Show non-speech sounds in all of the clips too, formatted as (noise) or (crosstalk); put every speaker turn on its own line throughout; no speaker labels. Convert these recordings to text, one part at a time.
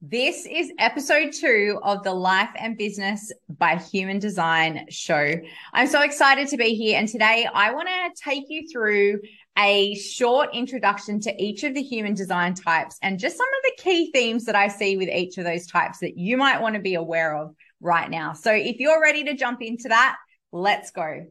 This is episode two of the Life and Business by Human Design show. I'm so excited to be here. And today I want to take you through a short introduction to each of the human design types and just some of the key themes that I see with each of those types that you might want to be aware of right now. So if you're ready to jump into that, let's go.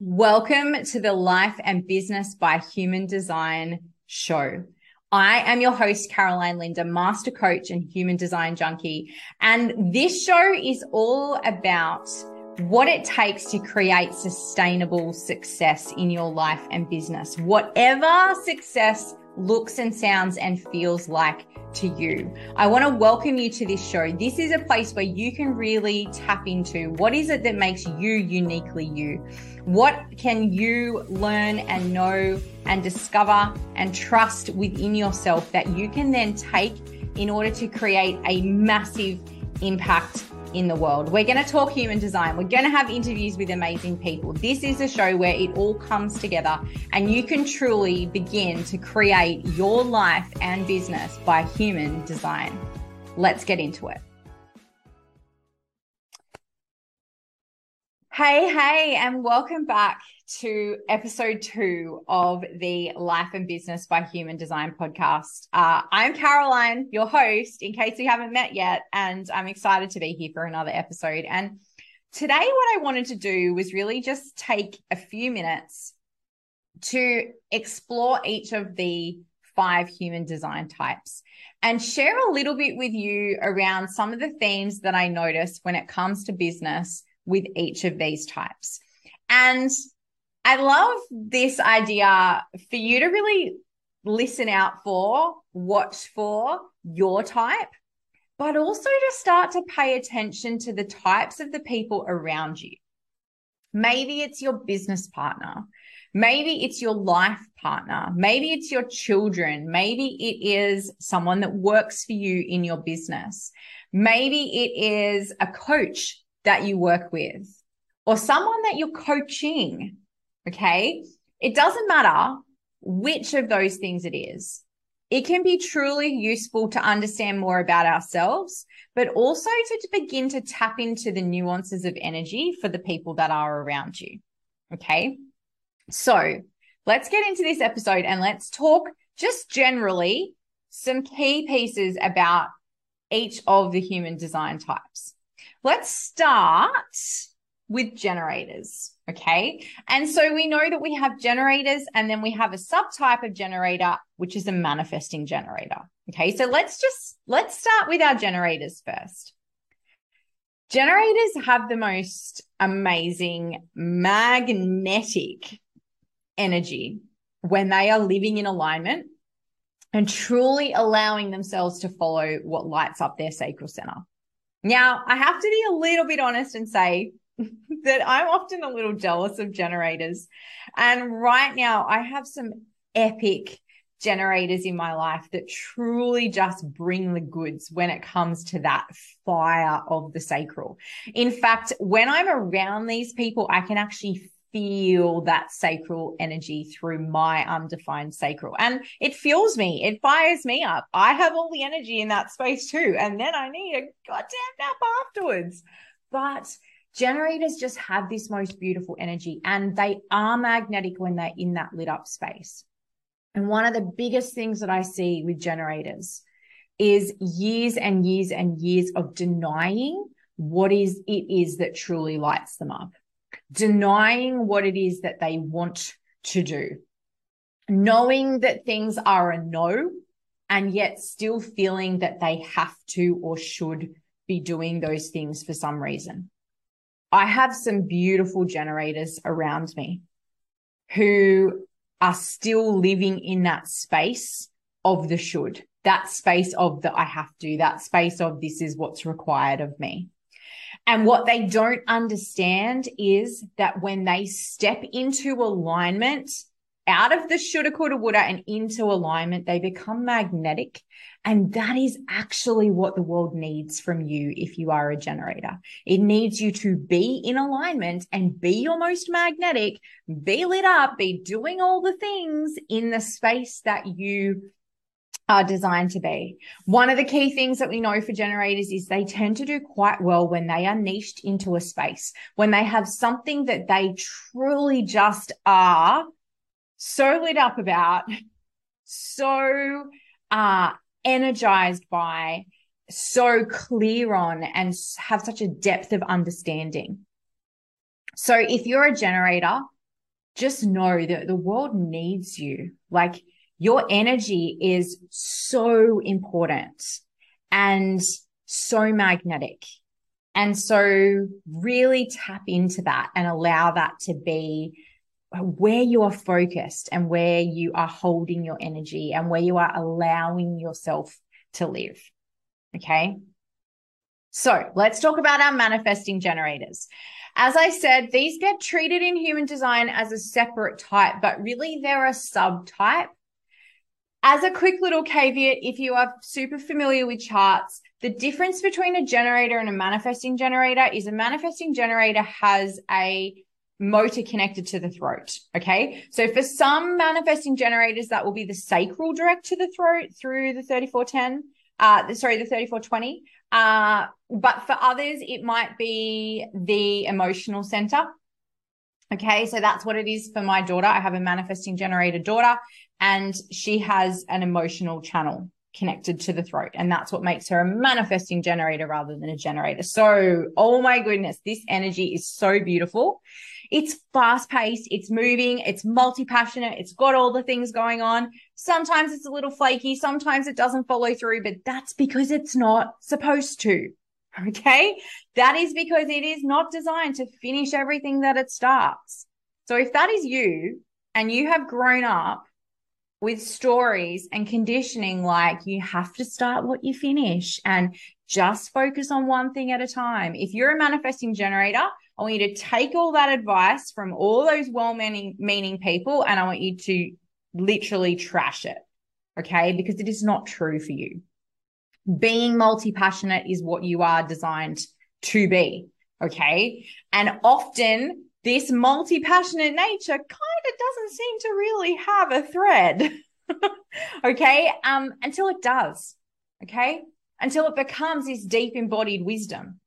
Welcome to the Life and Business by Human Design show. I am your host, Caroline Linda, master coach and human design junkie. And this show is all about what it takes to create sustainable success in your life and business. Whatever success looks and sounds and feels like to you. I want to welcome you to this show. This is a place where you can really tap into what is it that makes you uniquely you? What can you learn and know and discover and trust within yourself that you can then take in order to create a massive impact in the world. We're going to talk human design. We're going to have interviews with amazing people. This is a show where it all comes together and you can truly begin to create your life and business by human design. Let's get into it. Hey, hey, and welcome back to episode two of the Life and Business by Human Design podcast. Uh, I'm Caroline, your host, in case we haven't met yet, and I'm excited to be here for another episode. And today, what I wanted to do was really just take a few minutes to explore each of the five human design types and share a little bit with you around some of the themes that I notice when it comes to business with each of these types. And I love this idea for you to really listen out for, watch for your type, but also to start to pay attention to the types of the people around you. Maybe it's your business partner. Maybe it's your life partner. Maybe it's your children. Maybe it is someone that works for you in your business. Maybe it is a coach that you work with or someone that you're coaching. Okay. It doesn't matter which of those things it is. It can be truly useful to understand more about ourselves, but also to begin to tap into the nuances of energy for the people that are around you. Okay. So let's get into this episode and let's talk just generally some key pieces about each of the human design types. Let's start with generators. Okay. And so we know that we have generators and then we have a subtype of generator, which is a manifesting generator. Okay. So let's just, let's start with our generators first. Generators have the most amazing magnetic energy when they are living in alignment and truly allowing themselves to follow what lights up their sacral center. Now, I have to be a little bit honest and say (laughs) that I'm often a little jealous of generators. And right now, I have some epic generators in my life that truly just bring the goods when it comes to that fire of the sacral. In fact, when I'm around these people, I can actually feel that sacral energy through my undefined sacral. And it fuels me, it fires me up. I have all the energy in that space too. And then I need a goddamn nap afterwards. But generators just have this most beautiful energy and they are magnetic when they're in that lit up space. And one of the biggest things that I see with generators is years and years and years of denying what is it is that truly lights them up denying what it is that they want to do, knowing that things are a no, and yet still feeling that they have to or should be doing those things for some reason. I have some beautiful generators around me who are still living in that space of the should, that space of the I have to, that space of this is what's required of me. And what they don't understand is that when they step into alignment out of the shoulda, coulda, woulda and into alignment, they become magnetic. And that is actually what the world needs from you if you are a generator. It needs you to be in alignment and be your most magnetic, be lit up, be doing all the things in the space that you are designed to be. One of the key things that we know for generators is they tend to do quite well when they are niched into a space, when they have something that they truly just are so lit up about, so uh, energized by, so clear on, and have such a depth of understanding. So if you're a generator, just know that the world needs you. Like, your energy is so important and so magnetic. And so really tap into that and allow that to be where you are focused and where you are holding your energy and where you are allowing yourself to live. Okay. So let's talk about our manifesting generators. As I said, these get treated in human design as a separate type, but really they're a subtype as a quick little caveat, if you are super familiar with charts, the difference between a generator and a manifesting generator is a manifesting generator has a motor connected to the throat. Okay. So for some manifesting generators, that will be the sacral direct to the throat through the 3410. Uh, sorry, the 3420. Uh, but for others, it might be the emotional center. Okay. So that's what it is for my daughter. I have a manifesting generator daughter and she has an emotional channel connected to the throat. And that's what makes her a manifesting generator rather than a generator. So, oh my goodness, this energy is so beautiful. It's fast paced, it's moving, it's multi passionate, it's got all the things going on. Sometimes it's a little flaky, sometimes it doesn't follow through, but that's because it's not supposed to. (laughs) Okay. That is because it is not designed to finish everything that it starts. So if that is you and you have grown up with stories and conditioning like you have to start what you finish and just focus on one thing at a time. If you're a manifesting generator, I want you to take all that advice from all those well meaning people and I want you to literally trash it. Okay. Because it is not true for you. Being multi passionate is what you are designed to be. Okay. And often this multi passionate nature kind of doesn't seem to really have a thread. (laughs) okay. Um, until it does. Okay. Until it becomes this deep embodied wisdom.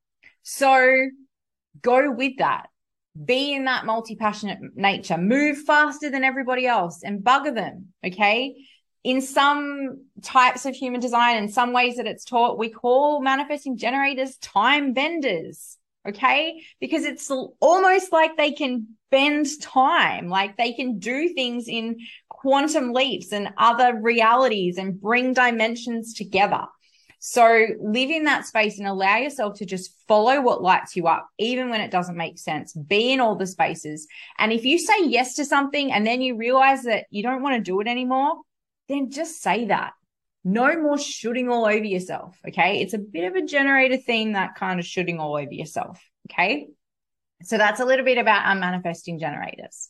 So go with that. Be in that multi passionate nature. Move faster than everybody else and bugger them. Okay. In some types of human design, in some ways that it's taught, we call manifesting generators time benders. Okay. Because it's almost like they can bend time, like they can do things in quantum leaps and other realities and bring dimensions together. So live in that space and allow yourself to just follow what lights you up, even when it doesn't make sense. Be in all the spaces. And if you say yes to something and then you realize that you don't want to do it anymore, then just say that no more shooting all over yourself. Okay. It's a bit of a generator theme, that kind of shooting all over yourself. Okay. So that's a little bit about our manifesting generators.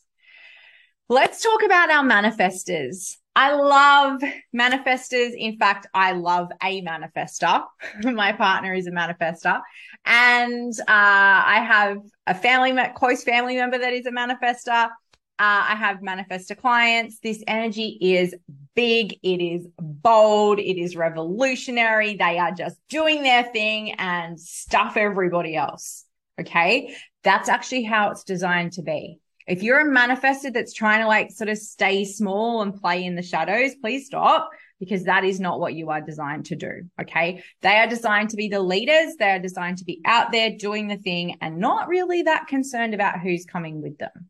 Let's talk about our manifestors. I love manifestors. In fact, I love a manifestor. (laughs) My partner is a manifestor. And uh, I have a family, close family member that is a manifestor. Uh, I have manifestor clients. This energy is big. It is bold. It is revolutionary. They are just doing their thing and stuff everybody else. Okay. That's actually how it's designed to be. If you're a manifestor that's trying to like sort of stay small and play in the shadows, please stop because that is not what you are designed to do. Okay. They are designed to be the leaders. They are designed to be out there doing the thing and not really that concerned about who's coming with them.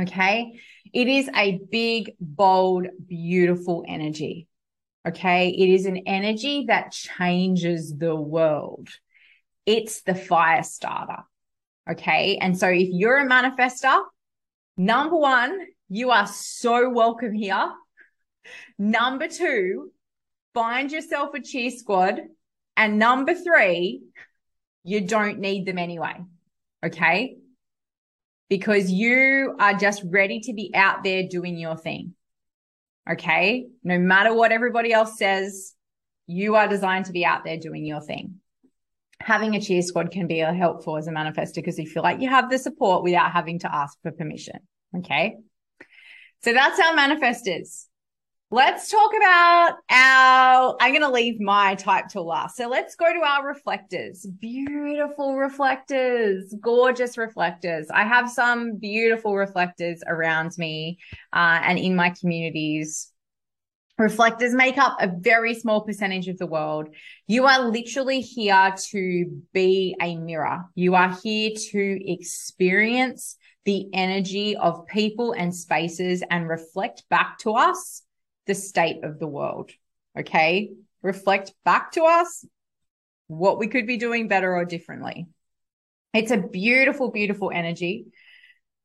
Okay. It is a big, bold, beautiful energy. Okay. It is an energy that changes the world. It's the fire starter. Okay. And so if you're a manifestor, number one, you are so welcome here. Number two, find yourself a cheer squad. And number three, you don't need them anyway. Okay because you are just ready to be out there doing your thing. Okay. No matter what everybody else says, you are designed to be out there doing your thing. Having a cheer squad can be helpful as a manifestor because you feel like you have the support without having to ask for permission. Okay. So that's our manifestors. Let's talk about our, I'm going to leave my type till last. So let's go to our reflectors. Beautiful reflectors, gorgeous reflectors. I have some beautiful reflectors around me uh, and in my communities. Reflectors make up a very small percentage of the world. You are literally here to be a mirror. You are here to experience the energy of people and spaces and reflect back to us the state of the world. Okay. Reflect back to us what we could be doing better or differently. It's a beautiful, beautiful energy.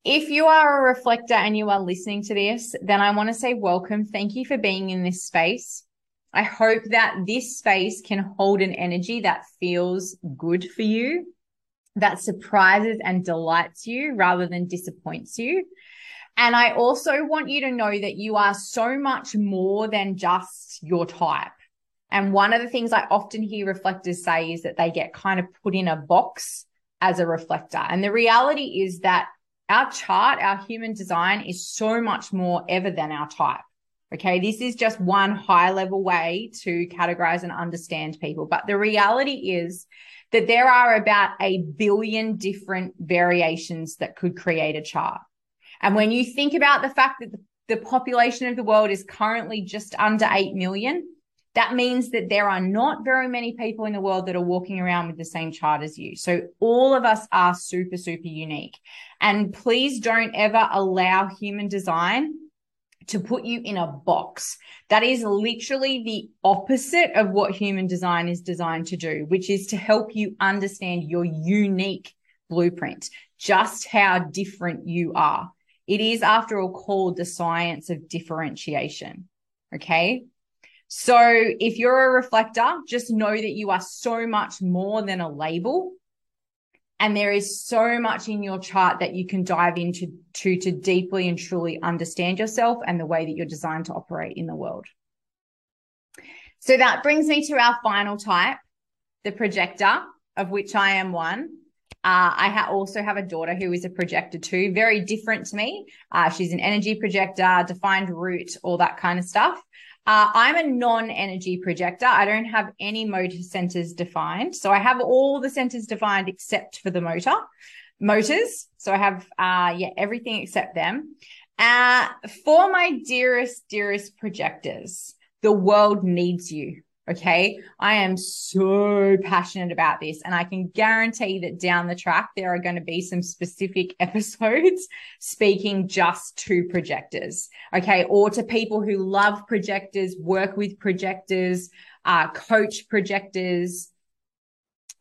If you are a reflector and you are listening to this, then I want to say welcome. Thank you for being in this space. I hope that this space can hold an energy that feels good for you, that surprises and delights you rather than disappoints you. And I also want you to know that you are so much more than just your type. And one of the things I often hear reflectors say is that they get kind of put in a box as a reflector. And the reality is that our chart, our human design is so much more ever than our type. Okay. This is just one high level way to categorize and understand people. But the reality is that there are about a billion different variations that could create a chart. And when you think about the fact that the, population of the world is currently just under 8 million, that means that there are not very many people in the world that are walking around with the same chart as you. So all of us are super, super unique. And please don't ever allow human design to put you in a box. That is literally the opposite of what human design is designed to do, which is to help you understand your unique blueprint, just how different you are. It is, after all, called the science of differentiation. Okay. So if you're a reflector, just know that you are so much more than a label. And there is so much in your chart that you can dive into to, to deeply and truly understand yourself and the way that you're designed to operate in the world. So that brings me to our final type, the projector, of which I am one. Uh, I ha- also have a daughter who is a projector too, very different to me. Uh, she's an energy projector, defined root, all that kind of stuff. Uh, I'm a non-energy projector. I don't have any motor centers defined. So I have all the centers defined except for the motor motors. So I have, uh, yeah, everything except them. Uh, for my dearest, dearest projectors, the world needs you. Okay. I am so passionate about this and I can guarantee that down the track, there are going to be some specific (laughs) episodes speaking just to projectors. Okay. Or to people who love projectors, work with projectors, uh, coach projectors,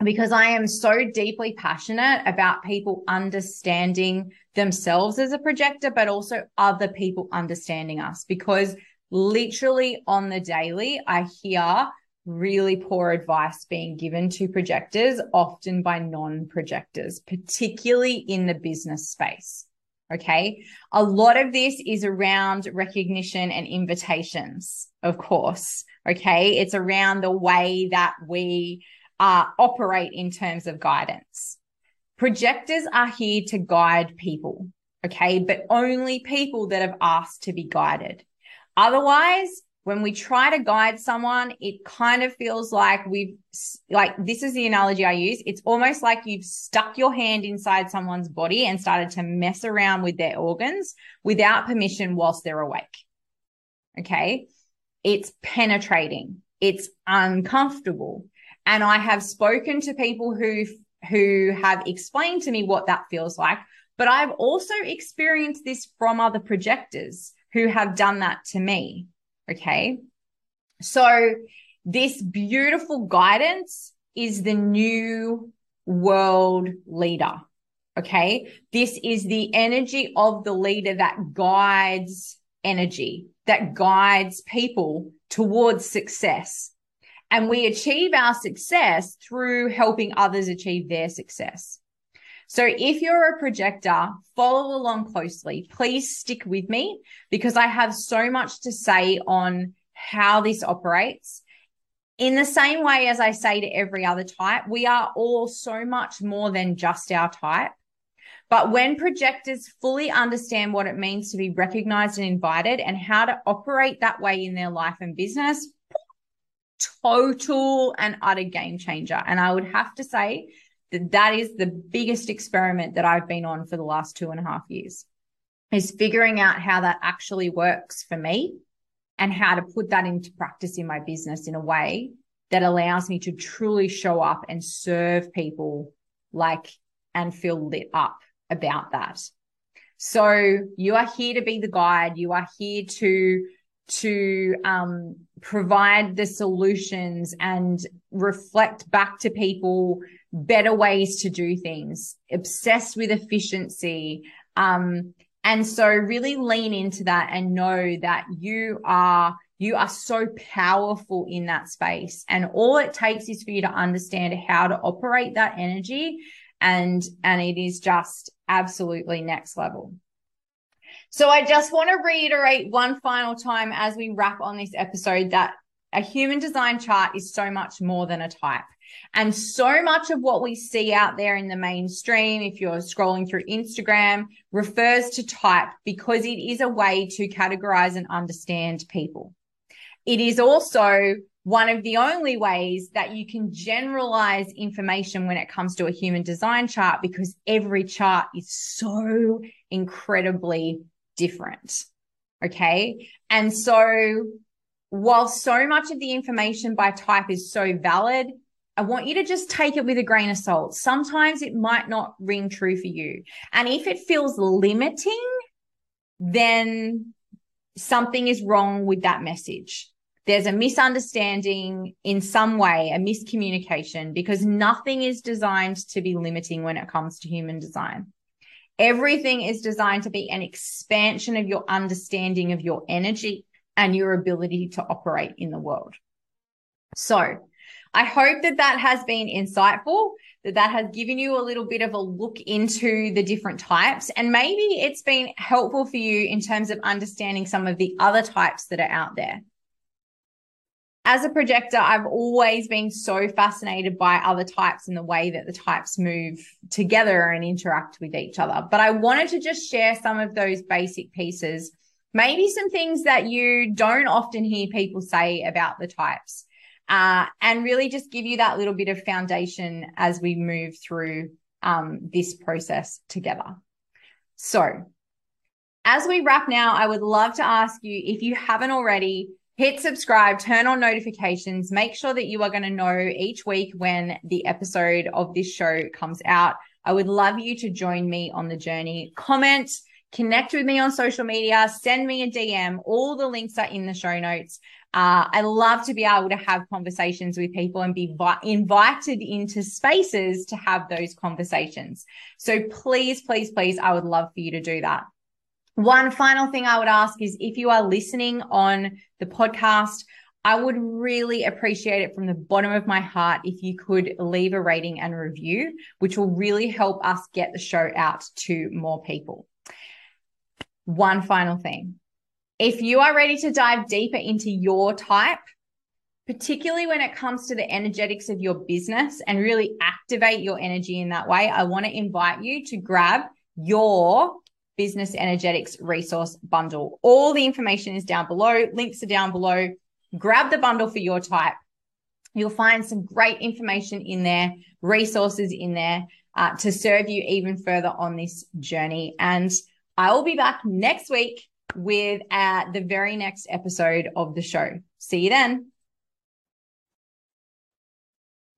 because I am so deeply passionate about people understanding themselves as a projector, but also other people understanding us because literally on the daily, I hear really poor advice being given to projectors, often by non projectors, particularly in the business space. Okay. A lot of this is around recognition and invitations, of course. Okay. It's around the way that we uh, operate in terms of guidance. Projectors are here to guide people. Okay. But only people that have asked to be guided. Otherwise, when we try to guide someone, it kind of feels like we've, like, this is the analogy I use. It's almost like you've stuck your hand inside someone's body and started to mess around with their organs without permission whilst they're awake. Okay. It's penetrating. It's uncomfortable. And I have spoken to people who, who have explained to me what that feels like. But I've also experienced this from other projectors who have done that to me. Okay. So this beautiful guidance is the new world leader. Okay. This is the energy of the leader that guides energy, that guides people towards success. And we achieve our success through helping others achieve their success. So if you're a projector, follow along closely. Please stick with me because I have so much to say on how this operates. In the same way as I say to every other type, we are all so much more than just our type. But when projectors fully understand what it means to be recognized and invited and how to operate that way in their life and business, total and utter game changer. And I would have to say that is the biggest experiment that I've been on for the last two and a half years is figuring out how that actually works for me and how to put that into practice in my business in a way that allows me to truly show up and serve people like and feel lit up about that. So you are here to be the guide. You are here to to um, provide the solutions and reflect back to people better ways to do things, obsessed with efficiency. Um, and so really lean into that and know that you are you are so powerful in that space and all it takes is for you to understand how to operate that energy and and it is just absolutely next level so I just want to reiterate one final time as we wrap on this episode that a human design chart is so much more than a type. And so much of what we see out there in the mainstream, if you're scrolling through Instagram, refers to type because it is a way to categorize and understand people. It is also one of the only ways that you can generalize information when it comes to a human design chart because every chart is so incredibly different. Okay. And so while so much of the information by type is so valid, I want you to just take it with a grain of salt. Sometimes it might not ring true for you. And if it feels limiting, then something is wrong with that message. There's a misunderstanding in some way, a miscommunication, because nothing is designed to be limiting when it comes to human design. Everything is designed to be an expansion of your understanding of your energy and your ability to operate in the world. So I hope that that has been insightful, that that has given you a little bit of a look into the different types. And maybe it's been helpful for you in terms of understanding some of the other types that are out there as a projector, I've always been so fascinated by other types and the way that the types move together and interact with each other. But I wanted to just share some of those basic pieces, maybe some things that you don't often hear people say about the types, uh, and really just give you that little bit of foundation as we move through um, this process together. So, as we wrap now, I would love to ask you if you haven't already hit subscribe, turn on notifications, make sure that you are going to know each week when the episode of this show comes out. I would love you to join me on the journey. Comment, connect with me on social media, send me a DM. All the links are in the show notes. Uh, I love to be able to have conversations with people and be vi- invited into spaces to have those conversations. So please, please, please, I would love for you to do that. One final thing I would ask is if you are listening on the podcast, I would really appreciate it from the bottom of my heart if you could leave a rating and review, which will really help us get the show out to more people. One final thing. If you are ready to dive deeper into your type, particularly when it comes to the energetics of your business and really activate your energy in that way, I want to invite you to grab your Business Energetics Resource Bundle. All the information is down below. Links are down below. Grab the bundle for your type. You'll find some great information in there, resources in there uh, to serve you even further on this journey. And I will be back next week with uh, the very next episode of the show. See you then.